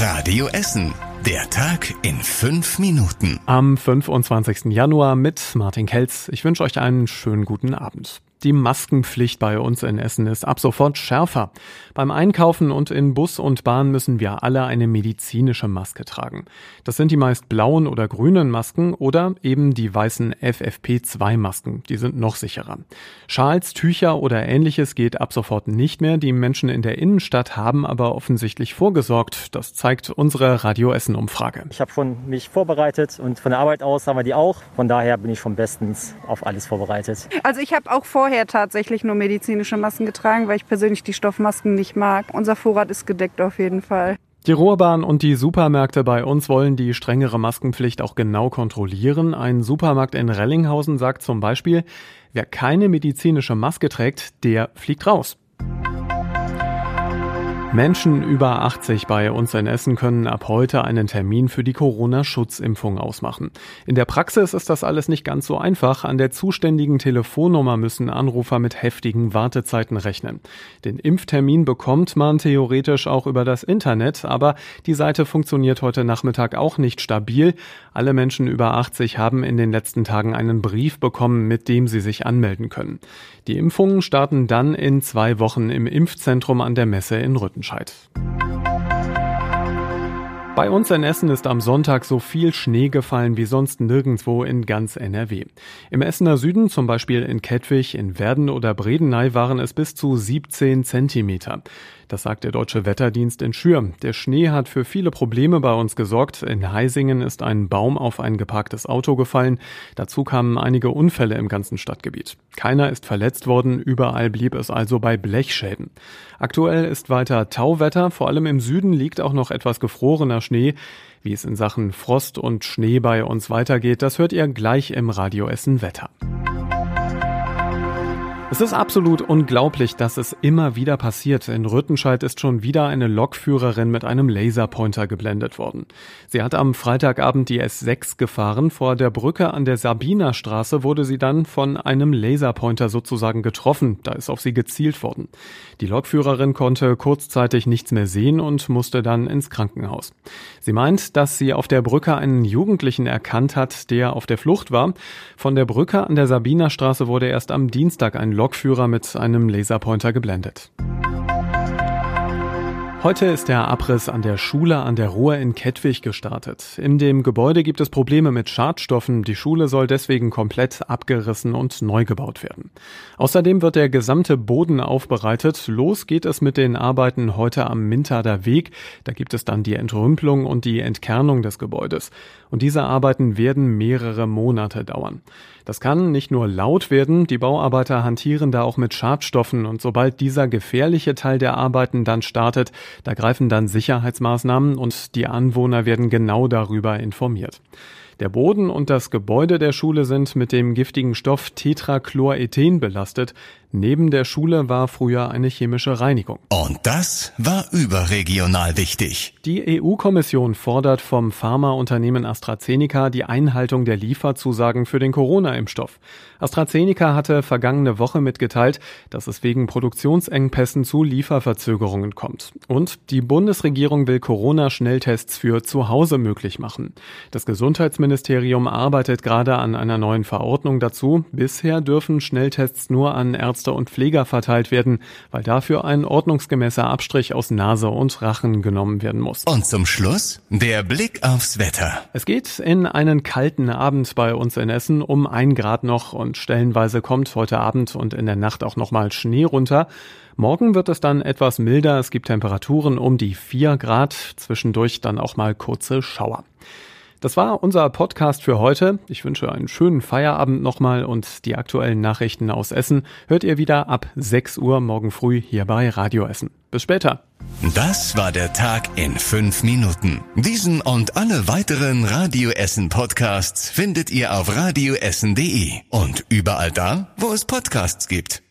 Radio Essen. Der Tag in fünf Minuten. Am 25. Januar mit Martin Kelz. Ich wünsche euch einen schönen guten Abend. Die Maskenpflicht bei uns in Essen ist ab sofort schärfer. Beim Einkaufen und in Bus und Bahn müssen wir alle eine medizinische Maske tragen. Das sind die meist blauen oder grünen Masken oder eben die weißen FFP2-Masken. Die sind noch sicherer. Schals, Tücher oder ähnliches geht ab sofort nicht mehr. Die Menschen in der Innenstadt haben aber offensichtlich vorgesorgt. Das zeigt unsere Radio Essen-Umfrage. Ich habe schon mich vorbereitet und von der Arbeit aus haben wir die auch. Von daher bin ich schon bestens auf alles vorbereitet. Also ich habe auch vor vorher tatsächlich nur medizinische Masken getragen, weil ich persönlich die Stoffmasken nicht mag. Unser Vorrat ist gedeckt auf jeden Fall. Die Ruhrbahn und die Supermärkte bei uns wollen die strengere Maskenpflicht auch genau kontrollieren. Ein Supermarkt in Rellinghausen sagt zum Beispiel, wer keine medizinische Maske trägt, der fliegt raus. Menschen über 80 bei uns in Essen können ab heute einen Termin für die Corona-Schutzimpfung ausmachen. In der Praxis ist das alles nicht ganz so einfach. An der zuständigen Telefonnummer müssen Anrufer mit heftigen Wartezeiten rechnen. Den Impftermin bekommt man theoretisch auch über das Internet, aber die Seite funktioniert heute Nachmittag auch nicht stabil. Alle Menschen über 80 haben in den letzten Tagen einen Brief bekommen, mit dem sie sich anmelden können. Die Impfungen starten dann in zwei Wochen im Impfzentrum an der Messe in Rütten. Wattenscheid. Bei uns in Essen ist am Sonntag so viel Schnee gefallen wie sonst nirgendwo in ganz NRW. Im Essener Süden, zum Beispiel in Kettwig, in Werden oder Bredeney, waren es bis zu 17 Zentimeter. Das sagt der Deutsche Wetterdienst in Schür. Der Schnee hat für viele Probleme bei uns gesorgt. In Heisingen ist ein Baum auf ein geparktes Auto gefallen. Dazu kamen einige Unfälle im ganzen Stadtgebiet. Keiner ist verletzt worden, überall blieb es also bei Blechschäden. Aktuell ist weiter Tauwetter, vor allem im Süden liegt auch noch etwas gefrorener Schnee. Wie es in Sachen Frost und Schnee bei uns weitergeht, das hört ihr gleich im Radio Essen Wetter. Es ist absolut unglaublich, dass es immer wieder passiert. In Rüttenscheid ist schon wieder eine Lokführerin mit einem Laserpointer geblendet worden. Sie hat am Freitagabend die S6 gefahren. Vor der Brücke an der Sabinerstraße wurde sie dann von einem Laserpointer sozusagen getroffen. Da ist auf sie gezielt worden. Die Lokführerin konnte kurzzeitig nichts mehr sehen und musste dann ins Krankenhaus. Sie meint, dass sie auf der Brücke einen Jugendlichen erkannt hat, der auf der Flucht war. Von der Brücke an der Sabinerstraße wurde erst am Dienstag ein Lokführer mit einem Laserpointer geblendet. Heute ist der Abriss an der Schule an der Ruhr in Kettwig gestartet. In dem Gebäude gibt es Probleme mit Schadstoffen. Die Schule soll deswegen komplett abgerissen und neu gebaut werden. Außerdem wird der gesamte Boden aufbereitet. Los geht es mit den Arbeiten heute am Mintader Weg. Da gibt es dann die Entrümpelung und die Entkernung des Gebäudes. Und diese Arbeiten werden mehrere Monate dauern. Das kann nicht nur laut werden, die Bauarbeiter hantieren da auch mit Schadstoffen und sobald dieser gefährliche Teil der Arbeiten dann startet, da greifen dann Sicherheitsmaßnahmen und die Anwohner werden genau darüber informiert. Der Boden und das Gebäude der Schule sind mit dem giftigen Stoff Tetrachlorethen belastet. Neben der Schule war früher eine chemische Reinigung. Und das war überregional wichtig. Die EU-Kommission fordert vom Pharmaunternehmen AstraZeneca die Einhaltung der Lieferzusagen für den Corona-Impfstoff. AstraZeneca hatte vergangene Woche mitgeteilt, dass es wegen Produktionsengpässen zu Lieferverzögerungen kommt. Und die Bundesregierung will Corona-Schnelltests für zu Hause möglich machen. Das Gesundheitsministerium arbeitet gerade an einer neuen Verordnung dazu. Bisher dürfen Schnelltests nur an Ärzte Ärzte und Pfleger verteilt werden, weil dafür ein ordnungsgemäßer Abstrich aus Nase und Rachen genommen werden muss. Und zum Schluss der Blick aufs Wetter. Es geht in einen kalten Abend bei uns in Essen um ein Grad noch und stellenweise kommt heute Abend und in der Nacht auch nochmal Schnee runter. Morgen wird es dann etwas milder. Es gibt Temperaturen um die vier Grad, zwischendurch dann auch mal kurze Schauer. Das war unser Podcast für heute. Ich wünsche einen schönen Feierabend nochmal und die aktuellen Nachrichten aus Essen hört ihr wieder ab 6 Uhr morgen früh hier bei Radio Essen. Bis später. Das war der Tag in fünf Minuten. Diesen und alle weiteren Radio Essen Podcasts findet ihr auf radioessen.de und überall da, wo es Podcasts gibt.